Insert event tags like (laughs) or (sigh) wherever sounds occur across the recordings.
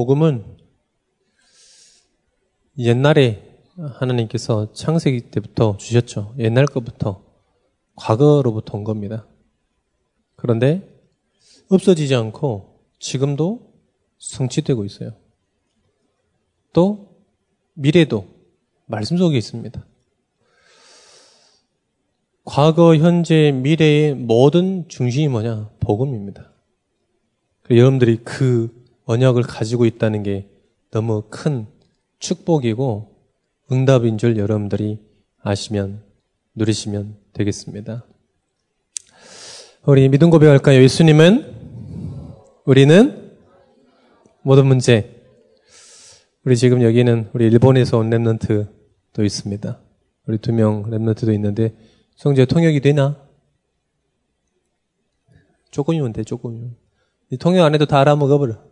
복음은 옛날에 하나님께서 창세기 때부터 주셨죠. 옛날 것부터 과거로부터 온 겁니다. 그런데 없어지지 않고 지금도 성취되고 있어요. 또 미래도 말씀 속에 있습니다. 과거, 현재, 미래의 모든 중심이 뭐냐? 복음입니다. 여러분들이 그 언약을 가지고 있다는 게 너무 큰 축복이고 응답인 줄 여러분들이 아시면 누리시면 되겠습니다. 우리 믿음 고백할까요? 예수님은 우리는 모든 문제 우리 지금 여기는 우리 일본에서 온 랩런트도 있습니다. 우리 두 명 랩런트도 있는데 성재 통역이 되나? 조금이면 돼, 조금이면. 통역 안 해도 다 알아먹어버려.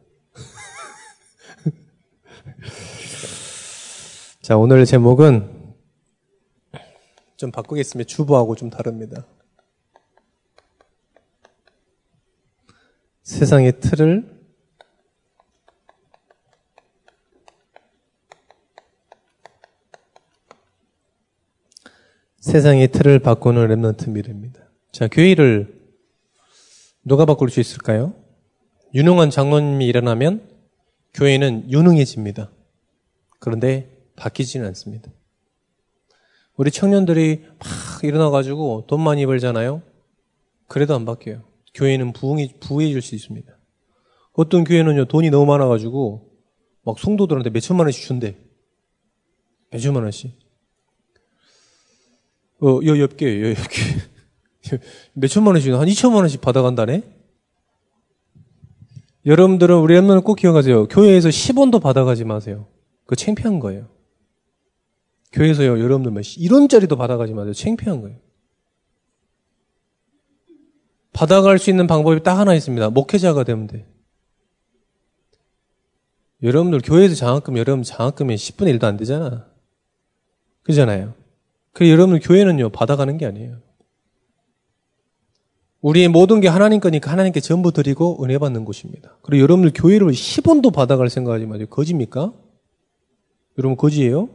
자, 오늘 제목은 좀 바꾸겠습니다. 주부하고 좀 다릅니다. 세상의 틀을 세상의 틀을 바꾸는 랩런트 미래입니다. 자, 교회를 누가 바꿀 수 있을까요? 유능한 장로님이 일어나면 교회는 유능해집니다. 그런데 바뀌지는 않습니다. 우리 청년들이 막 일어나가지고 돈 많이 벌잖아요? 그래도 안 바뀌어요. 교회는 부흥이, 부해질 수 있습니다. 어떤 교회는요, 돈이 너무 많아가지고, 막 성도들한테 몇 천만 원씩 준대. 몇 천만 원씩. 어, 여, 옆게, 여, 옆게. (laughs) 몇 천만 원씩, 한 2천만 원씩 받아간다네? 여러분들은 우리 랩런을 꼭 기억하세요. 교회에서 10원도 받아가지 마세요. 그거 창피한 거예요. 교회에서요, 여러분들 몇 1원짜리도 받아가지 마세요. 창피한 거예요. 받아갈 수 있는 방법이 딱 하나 있습니다. 목회자가 되면 돼. 여러분들 교회에서 장학금, 여러분 장학금이 10분의 1도 안 되잖아. 그잖아요. 그 여러분들 교회는요, 받아가는 게 아니에요. 우리의 모든 게 하나님 거니까 하나님께 전부 드리고 은혜 받는 곳입니다. 그리고 여러분들 교회를 10원도 받아갈 생각하지 마세요. 거짓입니까? 여러분 거지예요?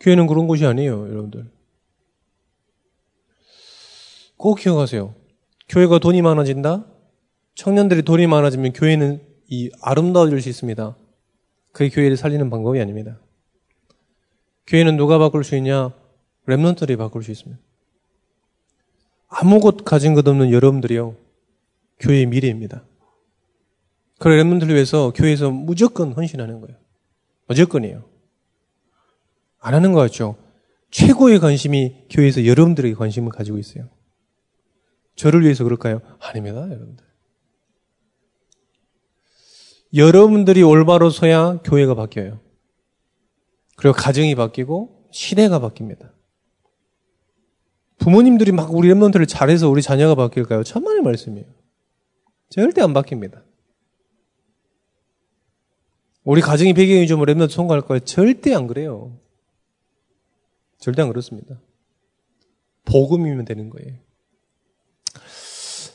교회는 그런 곳이 아니에요, 여러분들. 꼭 기억하세요. 교회가 돈이 많아진다? 청년들이 돈이 많아지면 교회는 이 아름다워질 수 있습니다. 그게 교회를 살리는 방법이 아닙니다. 교회는 누가 바꿀 수 있냐? 랩런트들이 바꿀 수 있습니다. 아무것 가진 것 없는 여러분들이요. 교회의 미래입니다. 그런 랩런트를 위해서 교회에서 무조건 헌신하는 거예요. 무조건이에요. 안 하는 것 같죠? 최고의 관심이 교회에서 여러분들에게 관심을 가지고 있어요. 저를 위해서 그럴까요? 아닙니다, 여러분들. 여러분들이 올바로 서야 교회가 바뀌어요. 그리고 가정이 바뀌고 시대가 바뀝니다. 부모님들이 막 우리 랩런트를 잘해서 우리 자녀가 바뀔까요? 천만의 말씀이에요. 절대 안 바뀝니다. 우리 가정이 배경이 좀 remnant 성공할 거예요? 절대 안 그래요. 절대 안 그렇습니다. 복음이면 되는 거예요.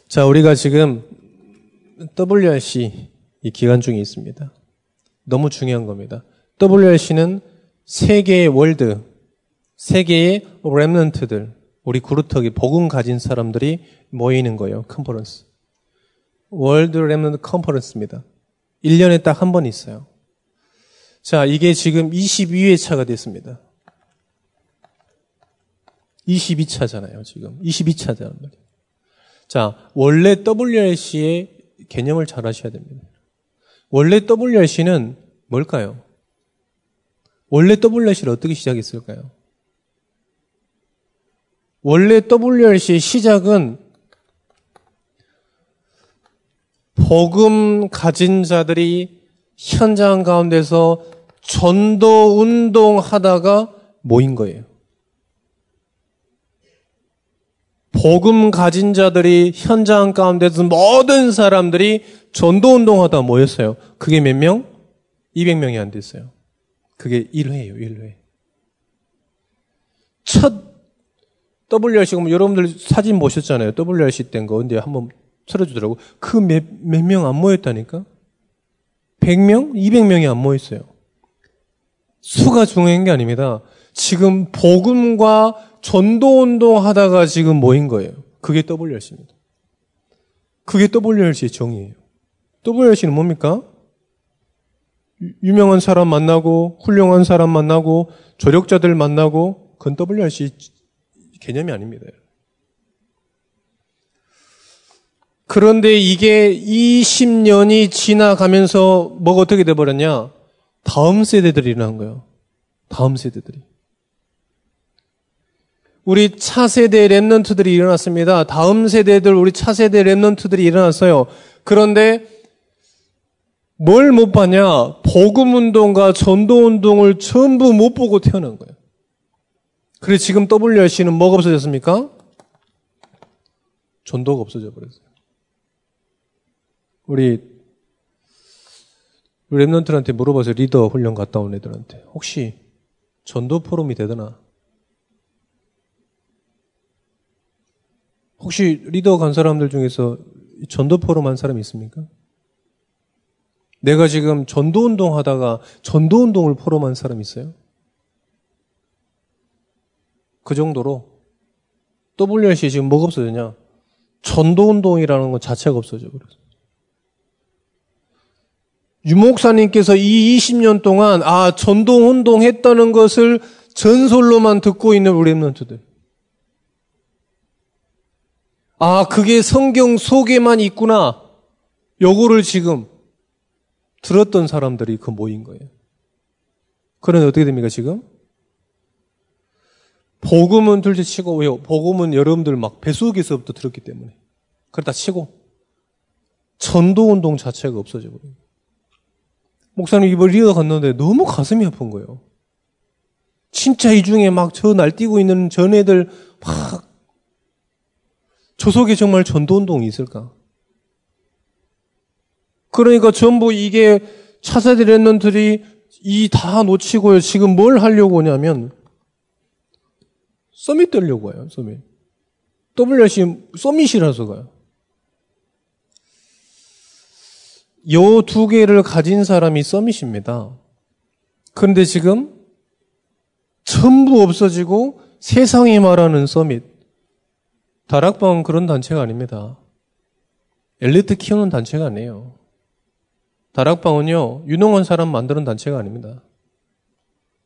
자, 우리가 지금 WRC 이 기간 중에 있습니다. 너무 중요한 겁니다. WRC는 세계의 world, 세계의 remnant들, 우리 그루터기 복음 가진 사람들이 모이는 거예요. 컨퍼런스. World Remnant Conference입니다. 1년에 딱 한 번 있어요. 자, 이게 지금 22회 차가 됐습니다. 22차잖아요, 지금. 22차잖아요. 자, 원래 WRC의 개념을 잘 아셔야 됩니다. 원래 WRC는 뭘까요? 원래 WRC를 어떻게 시작했을까요? 원래 WRC의 시작은 복음 가진 자들이 현장 가운데서 전도 운동 하다가 모인 거예요. 복음 가진 자들이 현장 가운데서 모든 사람들이 전도 운동하다 모였어요. 그게 몇 명? 200명이 안 됐어요. 그게 1회예요, 1회. 첫 WRC, 그럼 여러분들 사진 보셨잖아요. WRC 때인 거. 근데 한번 틀어주더라고. 그 몇, 몇 명 안 모였다니까? 100명, 200명이 안 모였어요. 수가 중요한 게 아닙니다. 지금 복음과 전도 운동 하다가 지금 모인 거예요. 그게 WRC입니다. 그게 WRC의 정의예요. WRC는 뭡니까? 유명한 사람 만나고 훌륭한 사람 만나고 조력자들 만나고 그건 WRC 개념이 아닙니다. 그런데 이게 20년이 지나가면서 뭐가 어떻게 돼버렸냐? 다음 세대들이 일어난 거예요. 다음 세대들이. 우리 차세대 랩런트들이 일어났습니다. 다음 세대들, 우리 차세대 랩런트들이 일어났어요. 그런데 뭘 못 봤냐? 복음 운동과 전도 운동을 전부 못 보고 태어난 거예요. 그래서 지금 WRC는 뭐가 없어졌습니까? 전도가 없어져 버렸어요. 우리 랩런트한테 물어봐서 리더 훈련 갔다 온 애들한테 혹시 전도 포럼이 되더나? 혹시 리더 간 사람들 중에서 전도 포럼 한 사람이 있습니까? 내가 지금 전도 운동 하다가 전도 운동을 포럼한 사람 있어요? 그 정도로 WRC 지금 뭐가 없어졌냐? 전도 운동이라는 것 자체가 없어져 버렸어. 유목사님께서 이 20년 동안 아 전도 운동 했다는 것을 전설로만 듣고 있는 우리 랩런트들. 아 그게 성경 속에만 있구나. 요거를 지금 들었던 사람들이 그 모인 거예요. 그런데 어떻게 됩니까 지금? 복음은 둘째 치고 왜요? 복음은 여러분들 막 배수기에서부터 들었기 때문에 그러다 치고 전도 운동 자체가 없어져 버려요. 목사님 이번 리더 갔는데 너무 가슴이 아픈 거예요. 진짜 이 중에 막 저 날뛰고 있는 전 애들 막 저 속에 정말 전도운동이 있을까? 그러니까 전부 이게 차세대 랩런들이 이 다 놓치고요. 지금 뭘 하려고 하냐면 서밋 되려고 해요. 서밋. WRC 서밋이라서 가요. 요 두 개를 가진 사람이 서밋입니다. 그런데 지금 전부 없어지고 세상이 말하는 서밋. 다락방 그런 단체가 아닙니다. 엘리트 키우는 단체가 아니에요. 다락방은요, 유능한 사람 만드는 단체가 아닙니다.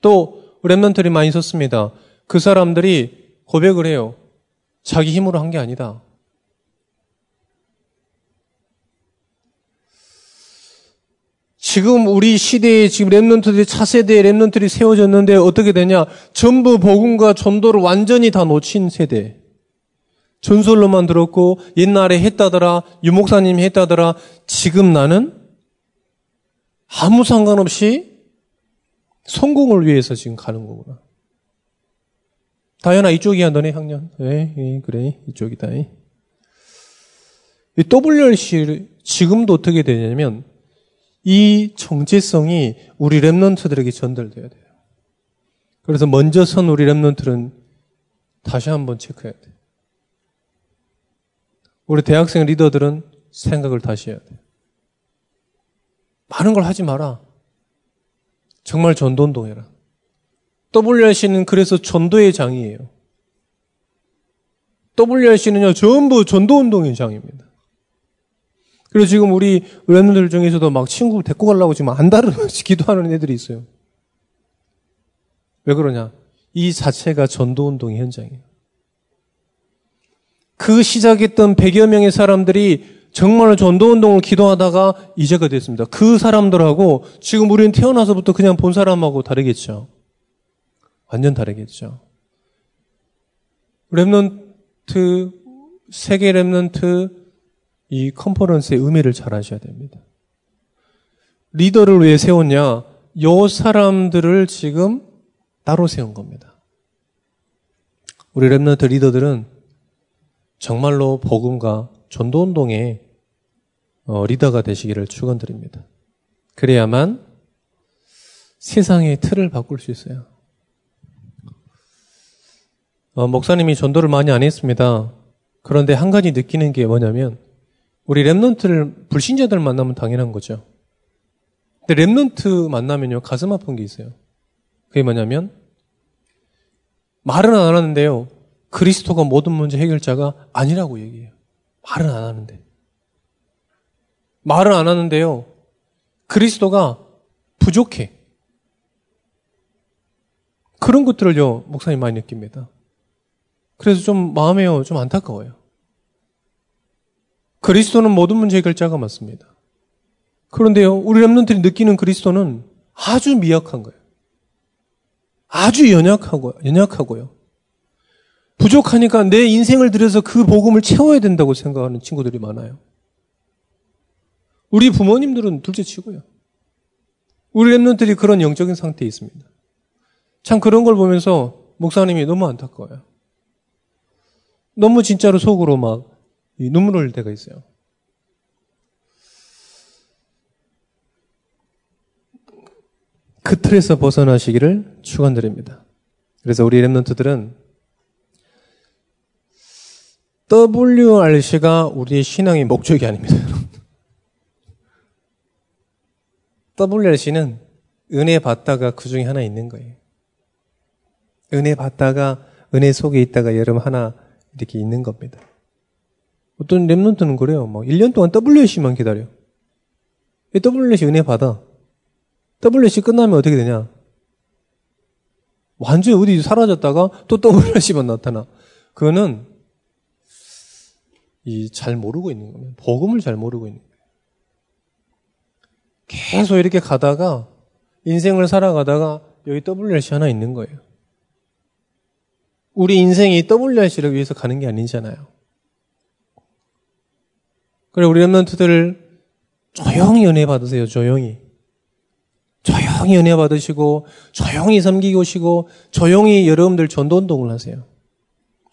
또, 랩런들이 많이 썼습니다. 그 사람들이 고백을 해요. 자기 힘으로 한 게 아니다. 지금 우리 시대에 지금 랩런트들이 차세대의 랩런트들이 세워졌는데 어떻게 되냐? 전부 복음과 전도를 완전히 다 놓친 세대. 전설로만 들었고 옛날에 했다더라, 유목사님이 했다더라. 지금 나는 아무 상관없이 성공을 위해서 지금 가는 거구나. 다현아 이쪽이야 너네 학년. 네, 네 그래 이쪽이다. 이 WRC 지금도 어떻게 되냐면 이 정체성이 우리 랩런트들에게 전달돼야 돼요. 그래서 먼저 선 우리 랩런트는 다시 한번 체크해야 돼요. 우리 대학생 리더들은 생각을 다시 해야 돼요. 많은 걸 하지 마라. 정말 전도운동 해라. WRC는 그래서 전도의 장이에요. WRC는요, 전부 전도운동의 장입니다. 그리고 지금 우리 랩런들 중에서도 막 친구 데리고 가려고 지금 안달을 (laughs) 기도하는 애들이 있어요. 왜 그러냐? 이 자체가 전도운동의 현장이에요. 그 시작했던 100여 명의 사람들이 정말 전도운동을 기도하다가 이제가 됐습니다. 그 사람들하고 지금 우리는 태어나서부터 그냥 본 사람하고 다르겠죠. 완전 다르겠죠. Remnant, 세계 remnant, 이 컨퍼런스의 의미를 잘 아셔야 됩니다. 리더를 왜 세웠냐? 요 사람들을 지금 따로 세운 겁니다. 우리 remnant 리더들은 정말로 복음과 전도 운동의 어, 리더가 되시기를 축원드립니다. 그래야만 세상의 틀을 바꿀 수 있어요. 어, 목사님이 전도를 많이 안 했습니다. 그런데 한 가지 느끼는 게 뭐냐면 우리 remnant를 불신자들 만나면 당연한 거죠. 근데 remnant 만나면요, 가슴 아픈 게 있어요. 그게 뭐냐면, 말은 안 하는데요, 그리스도가 모든 문제 해결자가 아니라고 얘기해요. 말은 안 하는데. 말은 안 하는데요, 그리스도가 부족해. 그런 것들을요, 목사님 많이 느낍니다. 그래서 좀 마음에요, 좀 안타까워요. 그리스도는 모든 문제 해결자가 맞습니다. 그런데요, 우리 랩런들이 느끼는 그리스도는 아주 미약한 거예요. 아주 연약하고, 연약하고요. 부족하니까 내 인생을 들여서 그 복음을 채워야 된다고 생각하는 친구들이 많아요. 우리 부모님들은 둘째 치고요. 우리 랩런들이 그런 영적인 상태에 있습니다. 참 그런 걸 보면서 목사님이 너무 안타까워요. 너무 진짜로 속으로 막 눈물 흘릴 때가 있어요. 그 틀에서 벗어나시기를 축원드립니다. 그래서 우리 랩런트들은 WRC가 우리의 신앙의 목적이 아닙니다. WRC는 은혜 받다가 그 중에 하나 있는 거예요. 은혜 받다가 은혜 속에 있다가 여러분 하나 이렇게 있는 겁니다. 어떤 랩런트는 그래요. 막 1년 동안 WRC만 기다려. WRC 은혜 받아. WRC 끝나면 어떻게 되냐? 완전히 어디 사라졌다가 또 WRC만 나타나. 그거는 이 잘 모르고 있는 거예요. 복음을 잘 모르고 있는 거예요. 계속 이렇게 가다가 인생을 살아가다가 여기 WRC 하나 있는 거예요. 우리 인생이 WRC를 위해서 가는 게 아니잖아요. 그래 우리 랩런트들 조용히 은혜 받으세요. 조용히. 조용히 은혜 받으시고 조용히 섬기고 오시고 조용히 여러분들 전도 운동을 하세요.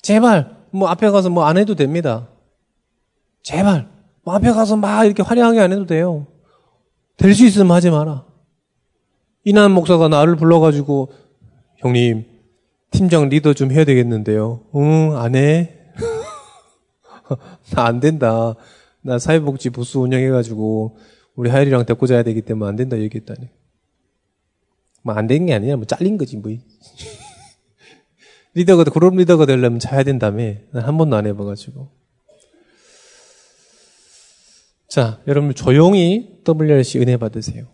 제발 뭐 앞에 가서 뭐 안 해도 됩니다. 제발 뭐 앞에 가서 막 이렇게 화려하게 안 해도 돼요. 될 수 있으면 하지 마라. 이난 목사가 나를 불러가지고 형님 팀장 리더 좀 해야 되겠는데요. 응, 안 해. (laughs) 나 안 된다. 나 사회복지 부스 운영해가지고 우리 하율이랑 데리고 자야 되기 때문에 안 된다 얘기했다니. 뭐 안 되는 게 아니라 뭐 잘린 거지 뭐. (laughs) 리더가 그룹 리더가 되려면 자야 된다며. 난 한 번도 안 해봐가지고. 자, 여러분 조용히 WRC 은혜 받으세요.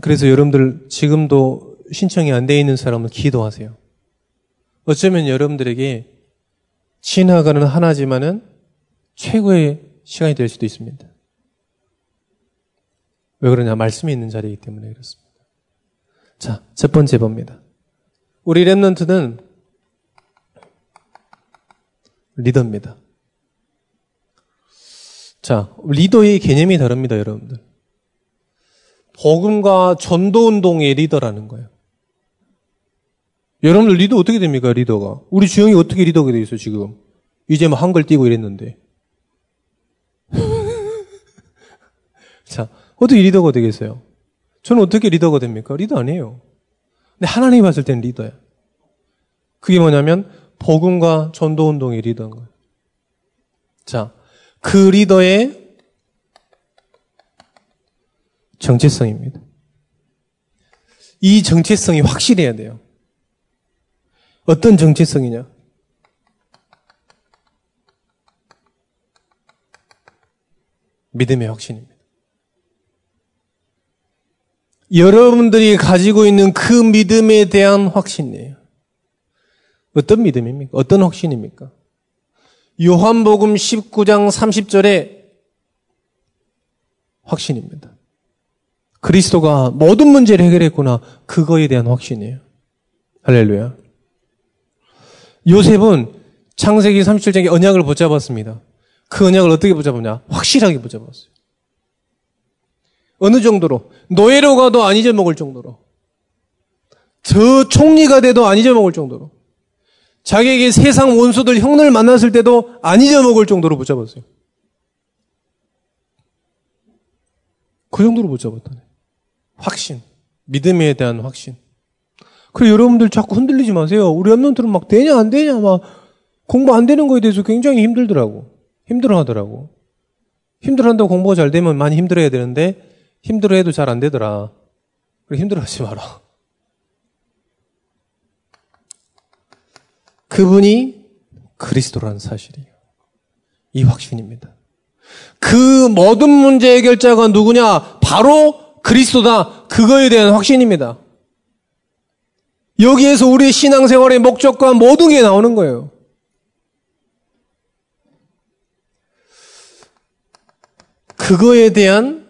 그래서 여러분들 지금도 신청이 안 돼 있는 사람은 기도하세요. 어쩌면 여러분들에게 지나가는 하나지만은 최고의 시간이 될 수도 있습니다. 왜 그러냐? 말씀이 있는 자리이기 때문에 그렇습니다. 자, 첫 번째 봅니다. 우리 랩런트는 리더입니다. 자, 리더의 개념이 다릅니다, 여러분들. 복음과 전도 운동의 리더라는 거예요. 여러분들 리더 어떻게 됩니까, 리더가? 우리 주영이 어떻게 리더가 돼 있어, 지금? 이제 뭐 한글 띄고 이랬는데. (laughs) 자, 어떻게 리더가 되겠어요? 저는 어떻게 리더가 됩니까? 리더 아니에요. 근데 하나님이 봤을 때는 리더야. 그게 뭐냐면, 복음과 전도 운동의 리더인 거예요. 자, 그 리더의 정체성입니다. 이 정체성이 확실해야 돼요. 어떤 정체성이냐? 믿음의 확신입니다. 여러분들이 가지고 있는 그 믿음에 대한 확신이에요. 어떤 믿음입니까? 어떤 확신입니까? 요한복음 19장 30절에 확신입니다. 그리스도가 모든 문제를 해결했구나. 그거에 대한 확신이에요. 할렐루야. 요셉은 창세기 37장의 언약을 붙잡았습니다. 그 언약을 어떻게 붙잡았냐? 확실하게 붙잡았어요. 어느 정도로? 노예로 가도 안 잊어먹을 정도로. 저 총리가 돼도 안 잊어먹을 정도로. 자기에게 세상 원수들 형을 만났을 때도 안 잊어먹을 정도로 붙잡았어요. 그 정도로 붙잡았다네. 확신. 믿음에 대한 확신. 그래 여러분들 자꾸 흔들리지 마세요. 우리 랩런트는 막 되냐 안 되냐 막 공부 안 되는 거에 대해서 굉장히 힘들더라고. 힘들어 하더라고. 힘들어 한다고 공부가 잘 되면 많이 힘들어야 되는데 힘들어 해도 잘 안 되더라. 그래, 힘들어 하지 마라. 그분이 그리스도라는 사실이에요. 이 확신입니다. 그 모든 문제 해결자가 누구냐? 바로 그리스도다. 그거에 대한 확신입니다. 여기에서 우리 신앙생활의 목적과 모든 게 나오는 거예요. 그거에 대한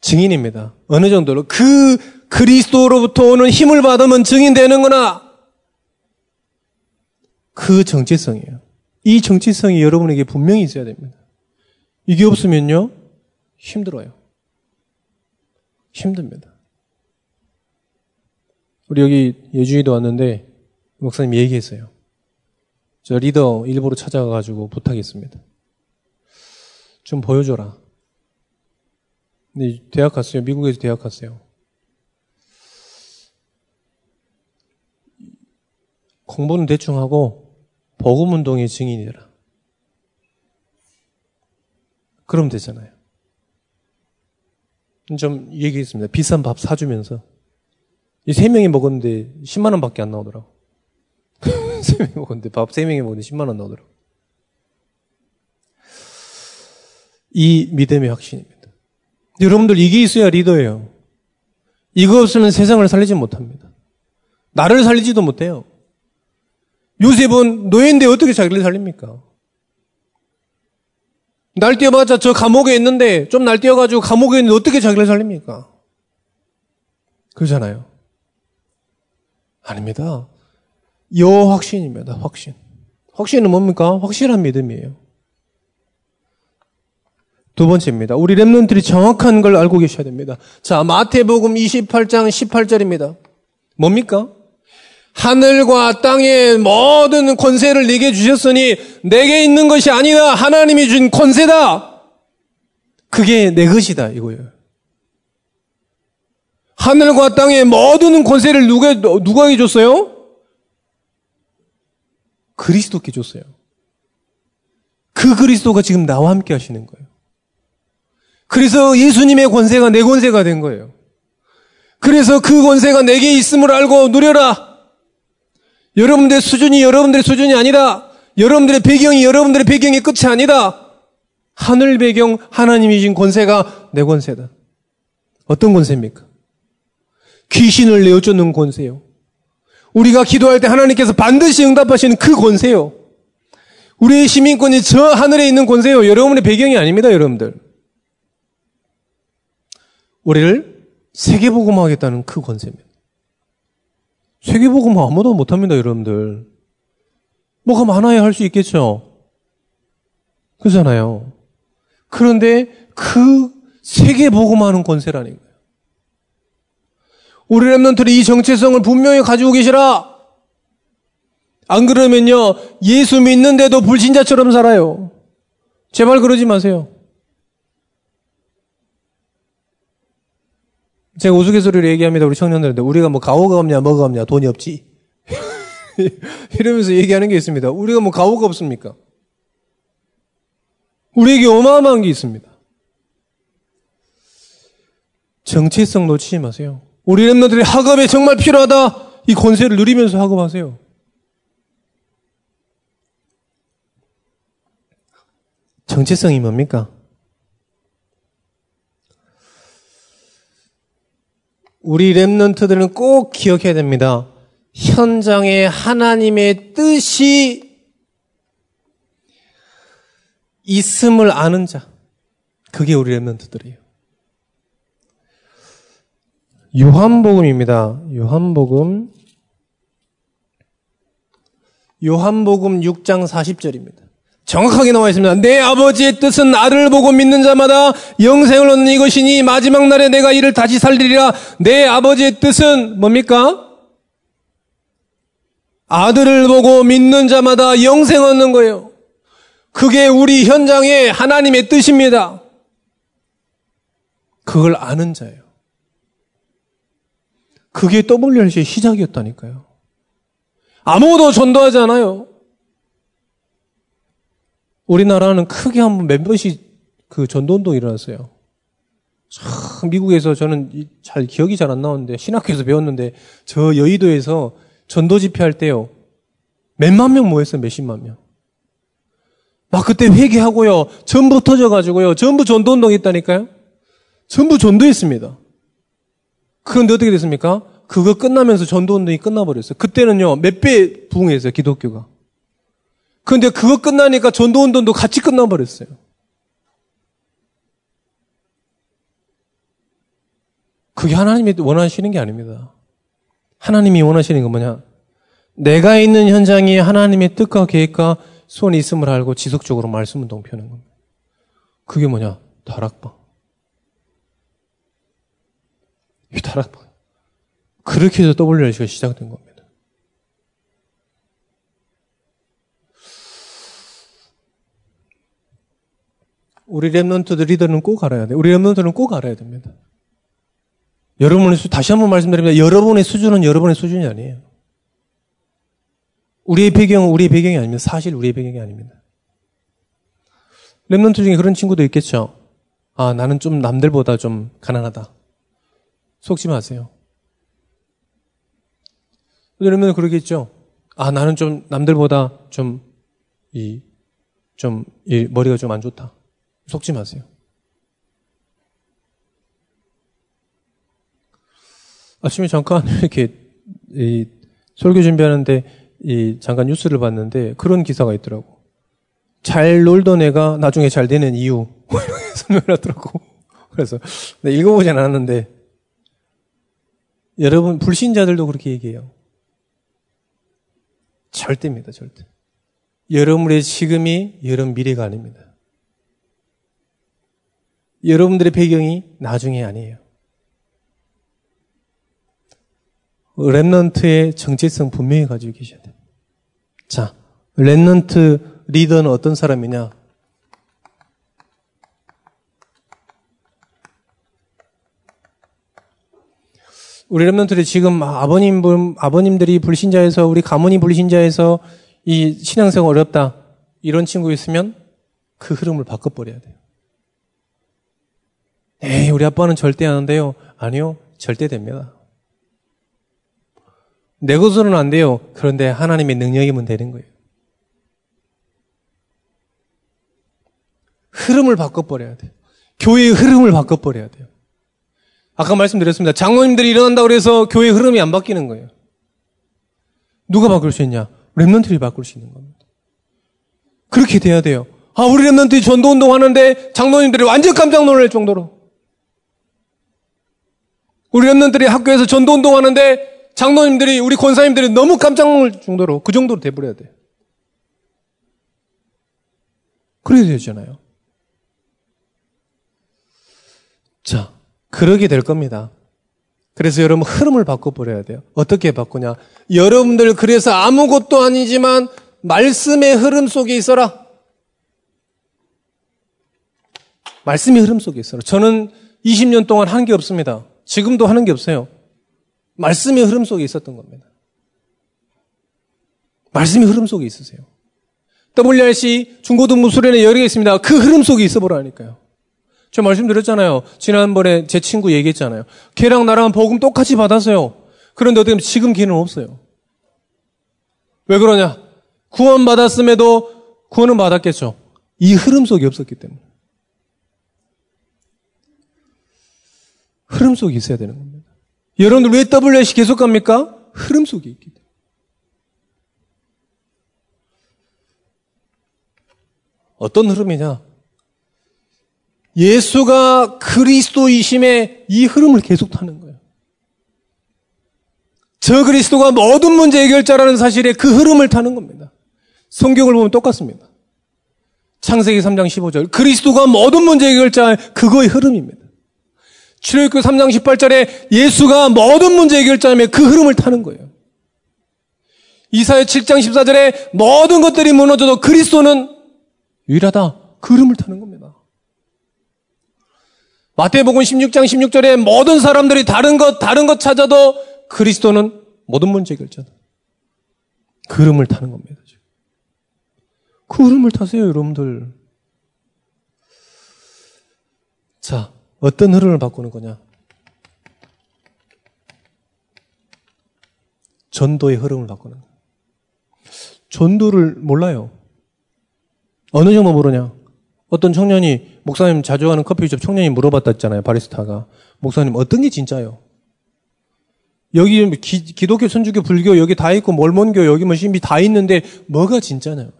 증인입니다. 어느 정도로 그 그리스도로부터 오는 힘을 받으면 증인되는구나. 그 정체성이에요. 이 정체성이 여러분에게 분명히 있어야 됩니다. 이게 없으면요, 힘들어요. 힘듭니다. 우리 여기 예주이도 왔는데, 목사님 얘기했어요. 저 리더 일부러 찾아가가지고 부탁했습니다. 좀 보여줘라. 근데 대학 갔어요. 미국에서 대학 갔어요. 공부는 대충 하고 복음 운동의 증인이라. 그럼 되잖아요. 좀 얘기했습니다. 비싼 밥 사주면서 이 세 명이 먹었는데 10만 원 밖에 안 나오더라고. (laughs) 세 명이 먹었는데 밥 세 명이 먹었는데 10만 원 나오더라고. 이 믿음의 확신입니다. 여러분들 이게 있어야 리더예요. 이거 없으면 세상을 살리지 못합니다. 나를 살리지도 못해요. 요셉은 노예인데 어떻게 자기를 살립니까? 날뛰어봤자 저 감옥에 있는데 좀 날뛰어가지고 감옥에 있는데 어떻게 자기를 살립니까? 그러잖아요. 아닙니다. 여확신입니다. 확신. 확신은 뭡니까? 확실한 믿음이에요. 두 번째입니다. 우리 랩런들이 정확한 걸 알고 계셔야 됩니다. 자, 마태복음 28장 18절입니다. 뭡니까? 하늘과 땅의 모든 권세를 내게 주셨으니 내게 있는 것이 아니다. 하나님이 준 권세다. 그게 내 것이다. 이거예요. 하늘과 땅의 모든 권세를 누가, 누가 줬어요? 그리스도께 줬어요. 그 그리스도가 지금 나와 함께 하시는 거예요. 그래서 예수님의 권세가 내 권세가 된 거예요. 그래서 그 권세가 내게 있음을 알고 누려라. 여러분들의 수준이 여러분들의 수준이 아니다. 여러분들의 배경이 여러분들의 배경의 끝이 아니다. 하늘 배경 하나님이 준 권세가 내 권세다. 어떤 권세입니까? 귀신을 내어쫓는 권세요. 우리가 기도할 때 하나님께서 반드시 응답하시는 그 권세요. 우리의 시민권이 저 하늘에 있는 권세요. 여러분의 배경이 아닙니다, 여러분들. 우리를 세계복음하겠다는 그 권세입니다. 세계복음 아무도 못합니다, 여러분들. 뭐가 많아야 할 수 있겠죠? 그잖아요. 그런데 그 세계복음 하는 권세라는 거예요. 우리 랩런들이 이 정체성을 분명히 가지고 계시라. 안 그러면요, 예수 믿는데도 불신자처럼 살아요. 제발 그러지 마세요. 제가 우스갯소리로 얘기합니다. 우리 청년들한테. 우리가 뭐 가오가 없냐, 뭐가 없냐, 돈이 없지. (laughs) 이러면서 얘기하는 게 있습니다. 우리가 뭐 가오가 없습니까? 우리에게 어마어마한 게 있습니다. 정체성 놓치지 마세요. 우리 랩너들이 학업에 정말 필요하다. 이 권세를 누리면서 학업하세요. 정체성이 뭡니까? 우리 랩런트들은 꼭 기억해야 됩니다. 현장에 하나님의 뜻이 있음을 아는 자. 그게 우리 랩런트들이에요. 요한복음입니다. 요한복음. 요한복음 6장 40절입니다. 정확하게 나와 있습니다. 내 아버지의 뜻은 나를 보고 믿는 자마다 영생을 얻는 이것이니 마지막 날에 내가 이를 다시 살리리라. 내 아버지의 뜻은 뭡니까? 아들을 보고 믿는 자마다 영생 얻는 거예요. 그게 우리 현장의 하나님의 뜻입니다. 그걸 아는 자예요. 그게 WRC의 시작이었다니까요. 아무도 전도하지 않아요. 우리나라는 크게 한번 몇 번씩 그 전도운동이 일어났어요. 참 미국에서 저는 잘 기억이 잘 안 나오는데 신학교에서 배웠는데 저 여의도에서 전도 집회할 때요. 몇만 명 모였어요. 몇십만 명. 막 그때 회개하고요. 전부 터져가지고요. 전부 전도운동 했다니까요. 전부 전도했습니다. 그런데 어떻게 됐습니까? 그거 끝나면서 전도운동이 끝나버렸어요. 그때는요, 몇 배 부흥했어요, 기독교가. 그런데 그거 끝나니까 전도운동도 같이 끝나버렸어요. 그게 하나님이 원하시는 게 아닙니다. 하나님이 원하시는 건 뭐냐? 내가 있는 현장이 하나님의 뜻과 계획과 소원이 있음을 알고 지속적으로 말씀 운동 펴는 겁니다. 그게 뭐냐? 다락방. 이 다락방. 그렇게 해서 WRC가 시작된 겁니다. 우리 remnant들 리더는 꼭 알아야 돼. 우리 remnant는 꼭 알아야 됩니다. 여러분의 수, 다시 한번 말씀드립니다. 여러분의 수준은 여러분의 수준이 아니에요. 우리의 배경은 우리의 배경이 아닙니다. 사실 우리의 배경이 아닙니다. Remnant 중에 그런 친구도 있겠죠. 아, 나는 좀 남들보다 좀 가난하다. 속지 마세요. Remnant 그러겠죠. 아, 나는 좀 남들보다 좀, 이, 좀, 이 머리가 좀 안 좋다. 속지 마세요. 아침에 잠깐 (laughs) 이렇게 이 설교 준비하는데 이 잠깐 뉴스를 봤는데 그런 기사가 있더라고. 잘 놀던 애가 나중에 잘 되는 이유 (laughs) 설명하더라고. 그래서 읽어보진 않았는데 여러분 불신자들도 그렇게 얘기해요. 절대입니다, 절대. 여러분의 지금이 여러분 미래가 아닙니다. 여러분들의 배경이 나중에 아니에요. Remnant의 정체성 분명히 가지고 계셔야 돼요. 자, remnant 리더는 어떤 사람이냐? 우리 랩런트들이 지금 아버님, 아버님들이 불신자에서, 우리 가문이 불신자에서 이 신앙생활 어렵다. 이런 친구 있으면 그 흐름을 바꿔버려야 돼요. 에이, 우리 아빠는 절대 안 한대요. 아니요, 절대 됩니다. 내 것으로는 안 돼요. 그런데 하나님의 능력이면 되는 거예요. 흐름을 바꿔버려야 돼요. 교회의 흐름을 바꿔버려야 돼요. 아까 말씀드렸습니다. 장로님들이 일어난다고 해서 교회의 흐름이 안 바뀌는 거예요. 누가 바꿀 수 있냐? 랩런트들이 바꿀 수 있는 겁니다. 그렇게 돼야 돼요. 아, 우리 랩런트들이 전도 운동 하는데 장로님들이 완전 깜짝 놀랄 정도로. 우리 랩런트들이 학교에서 전도 운동 하는데 장로님들이, 우리 권사님들이 너무 깜짝 놀랄 정도로, 그 정도로 돼버려야 돼요. 그래야 되잖아요. 자, 그러게 될 겁니다. 그래서 여러분 흐름을 바꿔버려야 돼요. 어떻게 바꾸냐? 여러분들 그래서 아무것도 아니지만 말씀의 흐름 속에 있어라. 말씀의 흐름 속에 있어라. 저는 20년 동안 한 게 없습니다. 지금도 하는 게 없어요. 말씀의 흐름 속에 있었던 겁니다. 말씀의 흐름 속에 있으세요. WRC 중고등부 수련회 열이 있습니다. 그 흐름 속에 있어 보라니까요. 제가 말씀드렸잖아요. 지난번에 제 친구 얘기했잖아요. 걔랑 나랑 복음 똑같이 받았어요. 그런데 어떻게 지금 걔는 없어요. 왜 그러냐? 구원 받았음에도 구원은 받았겠죠. 이 흐름 속에 없었기 때문에. 흐름 속에 있어야 되는 겁니다. 여러분들 왜 WS 계속 갑니까? 흐름 속에 있기 때문에. 어떤 흐름이냐? 예수가 그리스도이심의 이 흐름을 계속 타는 거예요. 저 그리스도가 모든 문제 해결자라는 사실에 그 흐름을 타는 겁니다. 성경을 보면 똑같습니다. 창세기 3장 15절. 그리스도가 모든 문제 해결자 그거의 흐름입니다. 출애굽기 3장 18절에 예수가 모든 문제 해결자임에 그 흐름을 타는 거예요. 이사야 7장 14절에 모든 것들이 무너져도 그리스도는 유일하다. 그 흐름을 타는 겁니다. 마태복음 16장 16절에 모든 사람들이 다른 것, 다른 것 찾아도 그리스도는 모든 문제 해결자다. 그 흐름을 타는 겁니다. 그 흐름을 타세요, 여러분들. 자, 어떤 흐름을 바꾸는 거냐? 전도의 흐름을 바꾸는 거예요. 전도를 몰라요. 어느 정도 모르냐? 어떤 청년이 목사님 자주 가는 커피숍 청년이 물어봤다 했잖아요. 바리스타가. 목사님 어떤 게 진짜요? 여기 기, 독교 천주교, 불교 여기 다 있고 몰몬교 여기 뭐 신비 다 있는데 뭐가 진짜냐요?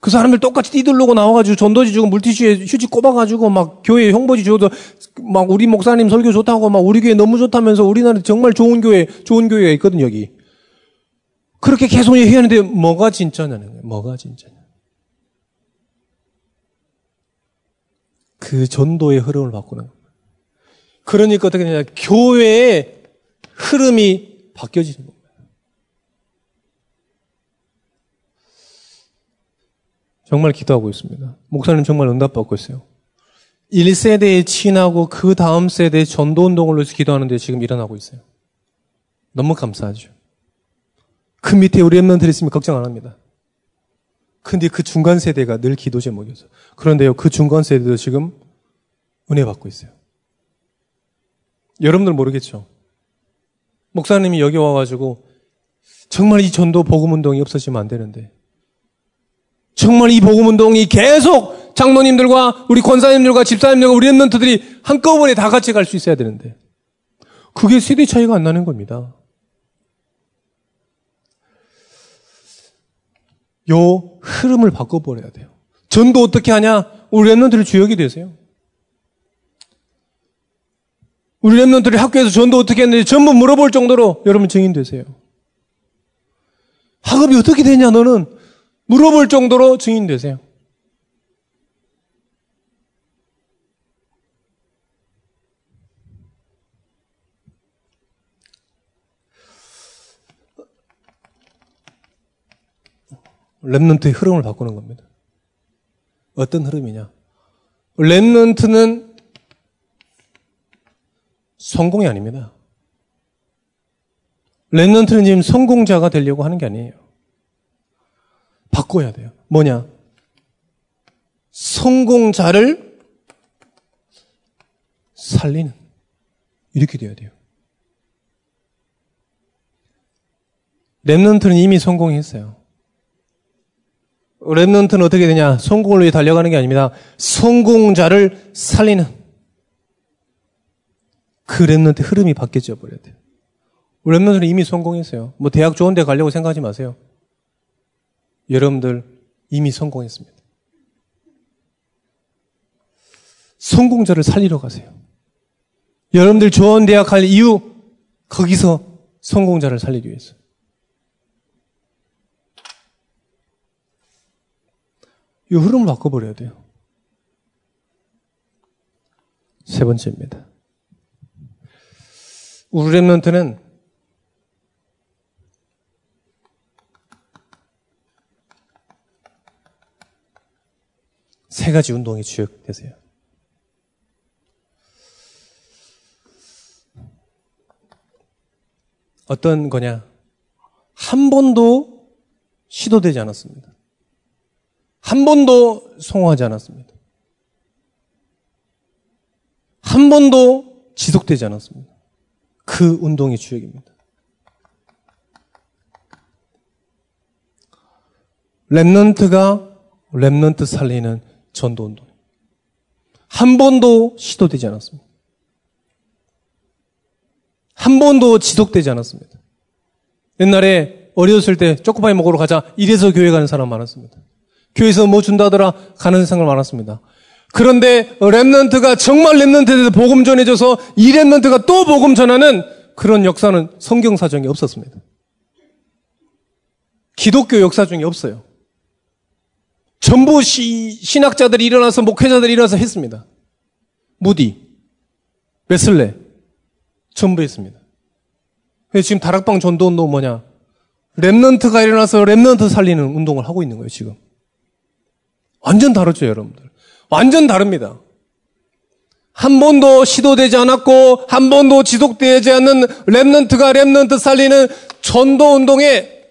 그 사람들 똑같이 뛰들르고 나와가지고 전도지 주고 물티슈에 휴지 꼽아가지고 막 교회 홍보지 줘도 막 우리 목사님 설교 좋다고 막 우리 교회 너무 좋다면서 우리나라 정말 좋은 교회, 좋은 교회가 있거든, 여기. 그렇게 계속 얘기하는데 뭐가 진짜냐는 거예요. 뭐가 진짜냐. 그 전도의 흐름을 바꾸는 거예요. 그러니까 어떻게 되냐. 교회의 흐름이 바뀌어지는 거예요. 정말 기도하고 있습니다. 목사님 정말 응답받고 있어요. 1세대에 친하고 그 다음 세대에 전도운동을 위해서 기도하는데 지금 일어나고 있어요. 너무 감사하죠. 그 밑에 우리 랩런들이 있으면 걱정 안 합니다. 근데 그 중간 세대가 늘 기도 제목이어서. 그런데요, 그 중간 세대도 지금 은혜 받고 있어요. 여러분들 모르겠죠? 목사님이 여기 와가지고 정말 이 전도 복음 운동이 없어지면 안 되는데 정말 이 복음 운동이 계속 장로님들과 우리 권사님들과 집사님들과 우리 랩런트들이 한꺼번에 다 같이 갈 수 있어야 되는데 그게 세대 차이가 안 나는 겁니다. 요 흐름을 바꿔버려야 돼요. 전도 어떻게 하냐? 우리 랩런트를 주역이 되세요. 우리 랩런트들이 학교에서 전도 어떻게 했는지 전부 물어볼 정도로 여러분 증인 되세요. 학업이 어떻게 되냐 너는 물어볼 정도로 증인 되세요. 랩넌트의 흐름을 바꾸는 겁니다. 어떤 흐름이냐? Remnant는 성공이 아닙니다. Remnant는 지금 성공자가 되려고 하는 게 아니에요. 바꿔야 돼요. 뭐냐? 성공자를 살리는. 이렇게 돼야 돼요. Remnant는 이미 성공했어요. Remnant는 어떻게 되냐? 성공을 위해 달려가는 게 아닙니다. 성공자를 살리는. 그 remnant 흐름이 바뀌어져 버려야 돼요. Remnant는 이미 성공했어요. 뭐 대학 좋은 데 가려고 생각하지 마세요. 여러분들 이미 성공했습니다. 성공자를 살리러 가세요. 여러분들 좋은 대학 갈 이유 거기서 성공자를 살리기 위해서. 이 흐름을 바꿔버려야 돼요. 세 번째입니다. 우리 랩런트는 세 가지 운동이 주역되세요. 어떤 거냐? 한 번도 시도되지 않았습니다. 한 번도 성공하지 않았습니다. 한 번도 지속되지 않았습니다. 그 운동이 주역입니다. Remnant가 remnant 살리는 전도 운동. 한 번도 시도되지 않았습니다. 한 번도 지속되지 않았습니다. 옛날에 어렸을 때 초코파이 먹으러 가자 이래서 교회 가는 사람 많았습니다. 교회에서 뭐 준다더라 가는 사람 많았습니다. 그런데 랩런트가 정말 랩런트에 대해서 복음 전해줘서 이 랩런트가 또 복음 전하는 그런 역사는 성경 사정에 없었습니다. 기독교 역사 중에 없어요. 전부 시, 신학자들이 일어나서 목회자들이 일어나서 했습니다. 무디, 웨슬레 전부 했습니다. 그래서 지금 다락방 전도 운동 뭐냐? Remnant가 일어나서 remnant 살리는 운동을 하고 있는 거예요, 지금. 완전 다르죠, 여러분들. 완전 다릅니다. 한 번도 시도되지 않았고, 한 번도 지속되지 않는 remnant가 remnant 살리는 전도 운동의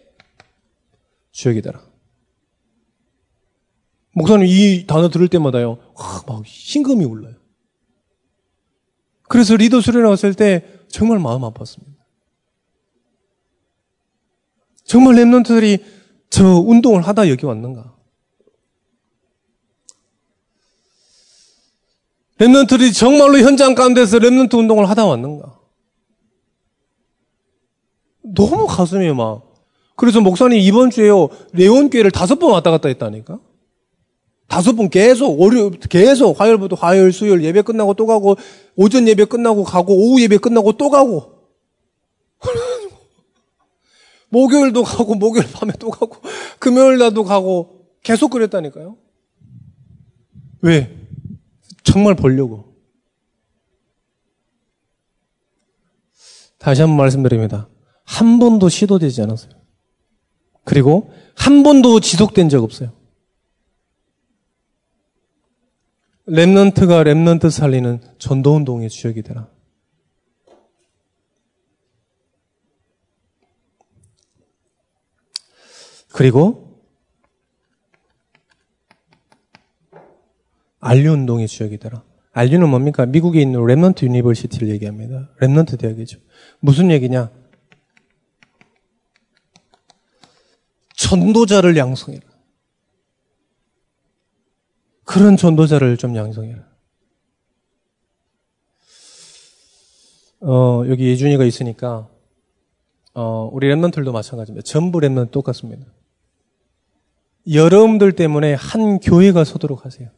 주역이더라. 목사님 이 단어 들을 때마다요, 와, 막 심금이 올라요. 그래서 리더 수련회 왔을 때 정말 마음 아팠습니다. 정말 Remnant들이 저 운동을 하다 여기 왔는가? Remnant들이 정말로 현장 가운데서 Remnant 운동을 하다 왔는가? 너무 가슴이 막. 그래서 목사님 이번 주에요, 레온교회를 다섯 번 왔다 갔다 했다니까? 다섯 번 계속, 월요, 계속, 화요일부터 화요일, 수요일 예배 끝나고 또 가고, 오전 예배 끝나고 가고, 오후 예배 끝나고 또 가고. 목요일도 가고, 목요일 밤에 또 가고, 금요일 날도 가고, 계속 그랬다니까요. 왜? 정말 보려고. 다시 한번 말씀드립니다. 한 번도 시도되지 않았어요. 그리고 한 번도 지속된 적 없어요. Remnant가 Remnant 살리는 전도운동의 주역이 되라. 그리고 RU 운동의 주역이 되라. RU는 뭡니까? 미국에 있는 Remnant University를 얘기합니다. Remnant 대학이죠. 무슨 얘기냐? 전도자를 양성해라. 그런 전도자를 좀 양성해라. 어, 여기 예준이가 있으니까, 어, 우리 Remnant들도 마찬가지입니다. 전부 랩런 똑같습니다. 여러분들 때문에 한 교회가 서도록 하세요.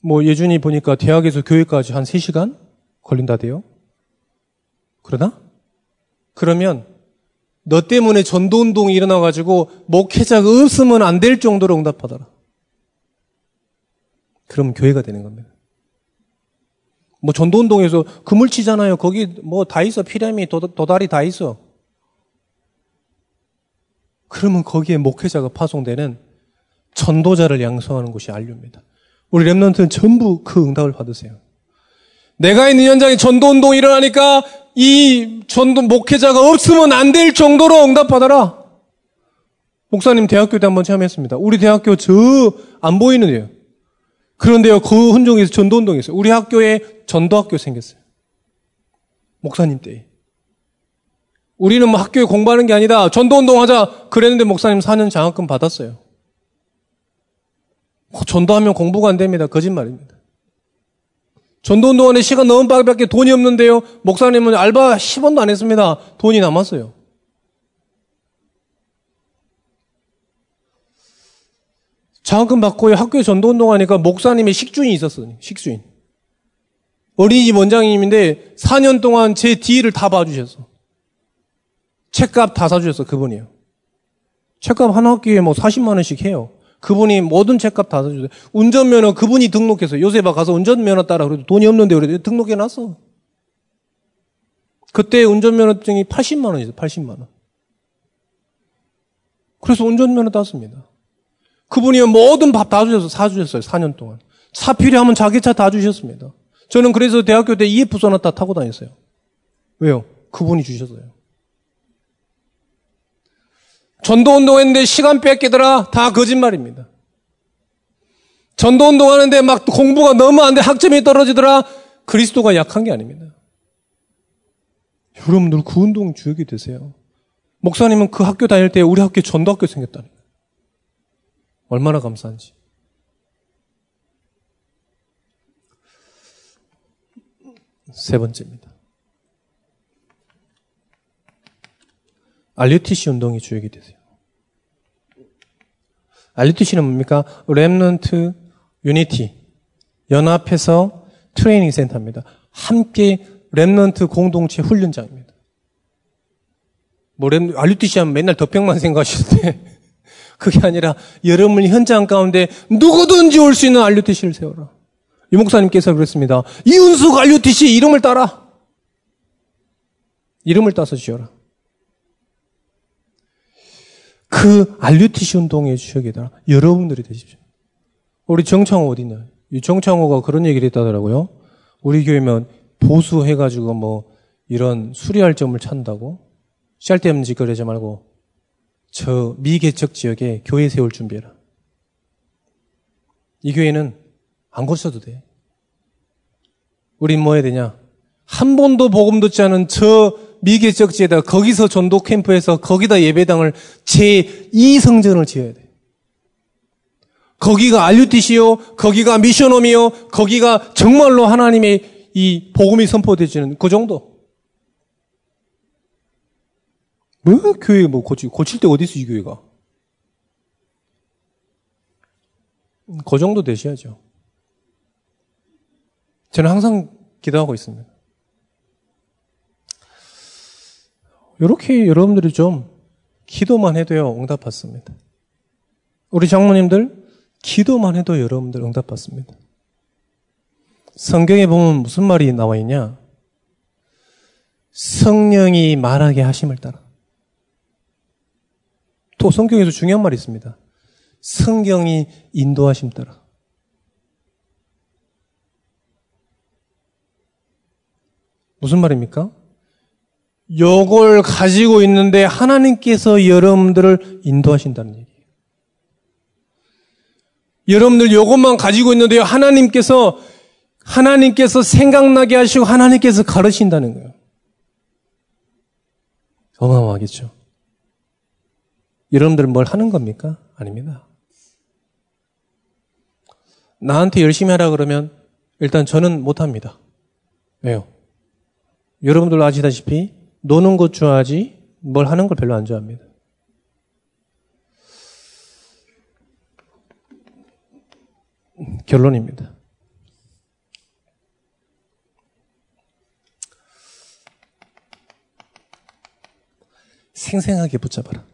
뭐 예준이 보니까 대학에서 교회까지 한 3시간 걸린다대요. 그러나? 그러면 너 때문에 전도운동이 일어나가지고 목회자가 없으면 안 될 정도로 응답하더라. 그럼 교회가 되는 겁니다. 뭐 전도운동에서 그물 치잖아요. 거기 뭐 다 있어. 피라미, 도, 도다리 다 있어. 그러면 거기에 목회자가 파송되는 전도자를 양성하는 곳이 안류입니다. 우리 랩런트는 전부 그 응답을 받으세요. 내가 있는 현장에 전도운동이 일어나니까 이 전도 목회자가 없으면 안 될 정도로 응답받아라. 목사님 대학교 때 한번 체험했습니다. 우리 대학교 저 안 보이는 데요. 그런데요, 그 훈종에서 전도 운동이 있어요. 우리 학교에 전도학교 생겼어요. 목사님 때. 우리는 뭐 학교에 공부하는 게 아니다. 전도 운동 하자. 그랬는데 목사님 4년 장학금 받았어요. 뭐 전도하면 공부가 안 됩니다. 거짓말입니다. 전도운동원에 시간 넘은 밖에 돈이 없는데요. 목사님은 알바 10원도 안 했습니다. 돈이 남았어요. 장학금 받고 학교에 전도운동 하니까 목사님의 식주인이 있었어요. 식주인. 어린이집 원장님인데 4년 동안 제 뒤를 다 봐주셨어. 책값 다 사주셨어, 그분이요. 책값 한 학기에 뭐 40만 원씩 해요. 그분이 모든 책값 다 사주세요. 운전면허 그분이 등록해서 요새 봐 가서 운전면허 따라 그래도 돈이 없는데 그래도 등록해 놨어. 그때 운전면허증이 80만 원이죠. 80만 원. 그래서 운전면허 땄습니다. 그분이 모든 밥 다 주셔서 사주셨어요. 4년 동안. 차 필요하면 자기 차 다 주셨습니다. 저는 그래서 대학교 때 EF 소나타 타고 다녔어요. 왜요? 그분이 주셨어요. 전도 운동 했는데 시간 뺏기더라. 다 거짓말입니다. 전도 운동 하는데 막 공부가 너무 안 돼. 학점이 떨어지더라. 그리스도가 약한 게 아닙니다. 여러분들 그 운동 주역이 되세요. 목사님은 그 학교 다닐 때 우리 학교에 전도학교 생겼다니. 얼마나 감사한지. 세 번째입니다. RUTC 운동이 주역이 되세요. RUTC는 뭡니까? Remnant Unity 연합해서 Training Center입니다. 함께 Remnant 공동체 훈련장입니다. 뭐 랩, RUTC 하면 맨날 덕병만 생각하시는데 (laughs) 그게 아니라 여러분 현장 가운데 누구든지 올 수 있는 RUTC를 세워라. 이 목사님께서 그랬습니다. 이윤숙 RUTC 이름을 따라. 이름을 따서 지어라. 그 RUTC 운동의 주역이다. 여러분들이 되십시오. 우리 정창호 어디 있나요? 이 정창호가 그런 얘기를 했다더라고요. 우리 교회면 보수해가지고 뭐 이런 수리할 점을 찾는다고? 짤데없는 짓거리 하지 말고 저 미개척 지역에 교회 세울 준비해라. 이 교회는 안 고쳐도 돼. 우린 뭐 해야 되냐? 한 번도 복음 듣지 않은 저 미개척 지에다 거기서 전도 캠프에서 거기다 예배당을 제2 성전을 지어야 돼. 거기가 RUTC요, 거기가 미션홈이요, 거기가 정말로 하나님의 이 복음이 선포되지는 그 정도. 뭐 교회 뭐 고치, 고칠 때 어디 있어 이 교회가? 그 정도 되셔야죠. 저는 항상 기도하고 있습니다. 이렇게 여러분들이 좀 기도만 해도요, 응답 받습니다. 우리 장모님들, 기도만 해도 여러분들 응답 받습니다. 성경에 보면 무슨 말이 나와 있냐? 성령이 말하게 하심을 따라. 또 성경에서 중요한 말이 있습니다. 성경이 인도하심 따라. 무슨 말입니까? 요걸 가지고 있는데 하나님께서 여러분들을 인도하신다는 얘기예요. 여러분들 요것만 가지고 있는데요. 하나님께서 하나님께서 생각나게 하시고 하나님께서 가르친다는 거예요. 어마어마하겠죠. 여러분들 뭘 하는 겁니까? 아닙니다. 나한테 열심히 하라 그러면 일단 저는 못합니다. 왜요? 여러분들 아시다시피 노는 것 좋아하지 뭘 하는 걸 별로 안 좋아합니다. 결론입니다. 생생하게 붙잡아라.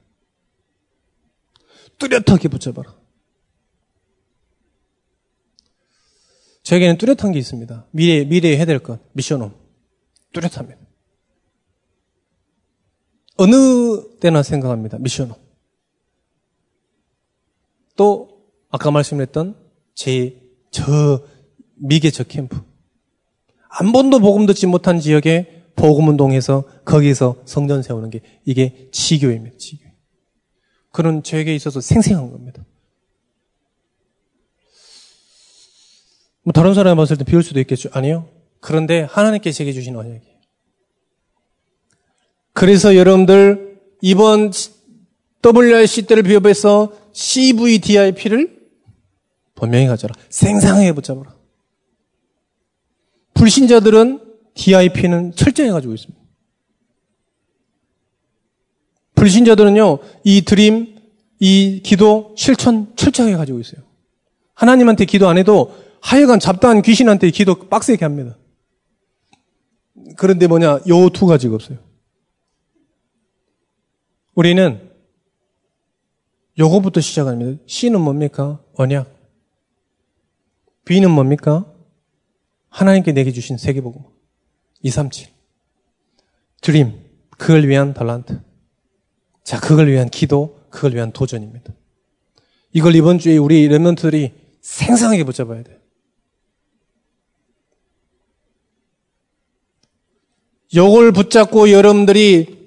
뚜렷하게 붙잡아라. 저에게는 뚜렷한 게 있습니다. 미래, 미래에 해야 될 것, 미션홈. 뚜렷합니다. 어느 때나 생각합니다. 미션홈. 또, 아까 말씀했던 제, 저, 미개척 캠프. 한 번도 복음 듣지 못한 지역에 복음 운동해서 거기서 성전 세우는 게 이게 지교입니다. 지교. 그런 저에게 있어서 생생한 겁니다. 뭐 다른 사람이 봤을 때 비울 수도 있겠죠. 아니요. 그런데 하나님께 제게 주신 언약이에요. 그래서 여러분들 이번 WRC 때를 비협해서 CVDIP를 분명히 가져라. 생생하게 붙잡아라. 불신자들은 DIP는 철저히 가지고 있습니다. 불신자들은요, 이 드림, 이 기도, 실천 철저하게 가지고 있어요. 하나님한테 기도 안 해도 하여간 잡다한 귀신한테 기도 빡세게 합니다. 그런데 뭐냐, 요 두 가지가 없어요. 우리는 요거부터 시작합니다. C는 뭡니까? 언약. B는 뭡니까? 하나님께 내게 주신 세계복음. 237. 드림. 그걸 위한 달란트. 자, 그걸 위한 기도, 그걸 위한 도전입니다. 이걸 이번 주에 우리 랩런트들이 생생하게 붙잡아야 돼요. 요걸 붙잡고 여러분들이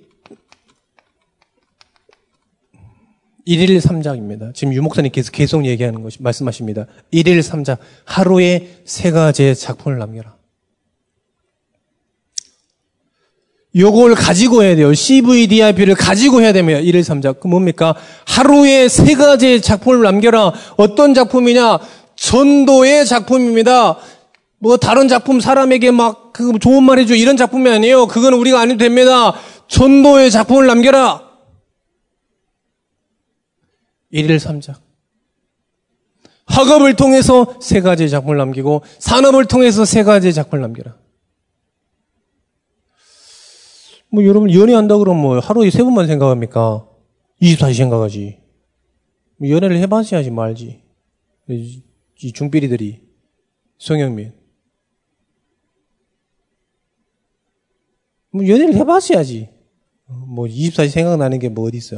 일일 삼작입니다. 지금 유목사님께서 계속 얘기하는 것이 말씀하십니다. 일일 삼작 하루에 세 가지의 작품을 남겨라. 요걸 가지고 해야 돼요. CVDIP를 가지고 해야 됩니다. 1일 3작. 그 뭡니까? 하루에 세 가지의 작품을 남겨라. 어떤 작품이냐? 전도의 작품입니다. 뭐 다른 작품 사람에게 막 그 좋은 말 해줘 이런 작품이 아니에요. 그건 우리가 안 해도 됩니다. 전도의 작품을 남겨라. 1일 3작. 학업을 통해서 세 가지의 작품을 남기고 산업을 통해서 세 가지의 작품을 남겨라. 뭐 여러분 연애한다 그러면 뭐 하루에 세 번만 생각합니까? 24시 생각하지. 뭐 연애를 해봐야지 말지. 이 중삐리들이 송영민. 뭐 연애를 해봐야지. 뭐 24시 생각나는 게 뭐 어디 있어?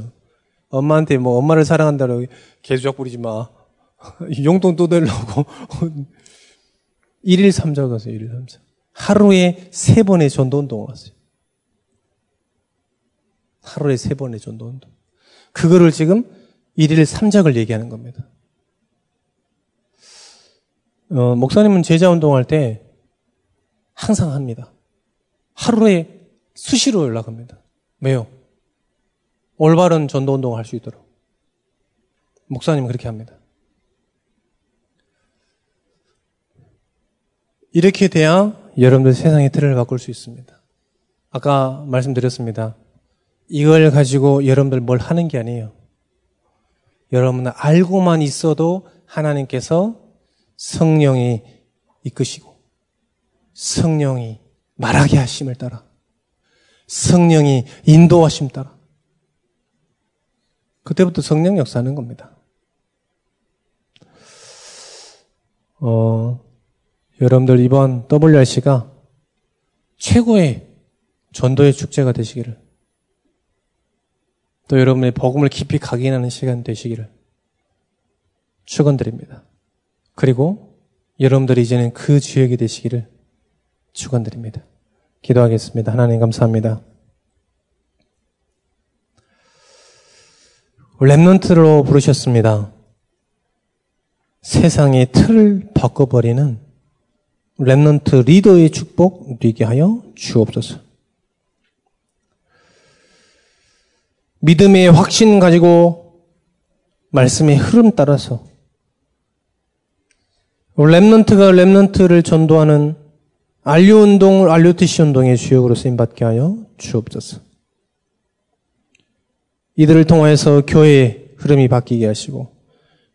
엄마한테 뭐 엄마를 사랑한다고 개수작 부리지 마. (laughs) 용돈 또 내려고. (laughs) 1일 3자 갔어요. 1일 3자. 하루에 세 번의 전도 운동을 왔어요. 하루에 세 번의 전도 운동. 그거를 지금 일일 삼작을 얘기하는 겁니다. 어, 목사님은 제자 운동할 때 항상 합니다. 하루에 수시로 연락합니다. 왜요? 올바른 전도 운동을 할 수 있도록. 목사님은 그렇게 합니다. 이렇게 돼야 여러분들 세상의 틀을 바꿀 수 있습니다. 아까 말씀드렸습니다. 이걸 가지고 여러분들 뭘 하는 게 아니에요. 여러분은 알고만 있어도 하나님께서 성령이 이끄시고 성령이 말하게 하심을 따라 성령이 인도하심 따라 그때부터 성령 역사하는 겁니다. 어, 여러분들 이번 WRC가 최고의 전도의 축제가 되시기를 또 여러분의 복음을 깊이 각인하는 시간 되시기를 축원드립니다. 그리고 여러분들이 이제는 그 지역이 되시기를 축원드립니다. 기도하겠습니다. 하나님 감사합니다. 랩런트로 부르셨습니다. 세상의 틀을 바꿔버리는 Remnant 리더의 축복 누리게 하여 주옵소서. 믿음의 확신 가지고 말씀의 흐름 따라서 Remnant가 Remnant를 전도하는 RU 운동을 RUTC 운동의 주역으로 쓰임 받게 하여 주옵소서. 이들을 통하여서 교회의 흐름이 바뀌게 하시고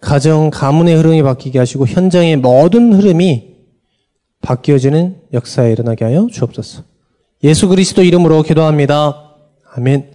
가정 가문의 흐름이 바뀌게 하시고 현장의 모든 흐름이 바뀌어지는 역사에 일어나게 하여 주옵소서. 예수 그리스도 이름으로 기도합니다. 아멘.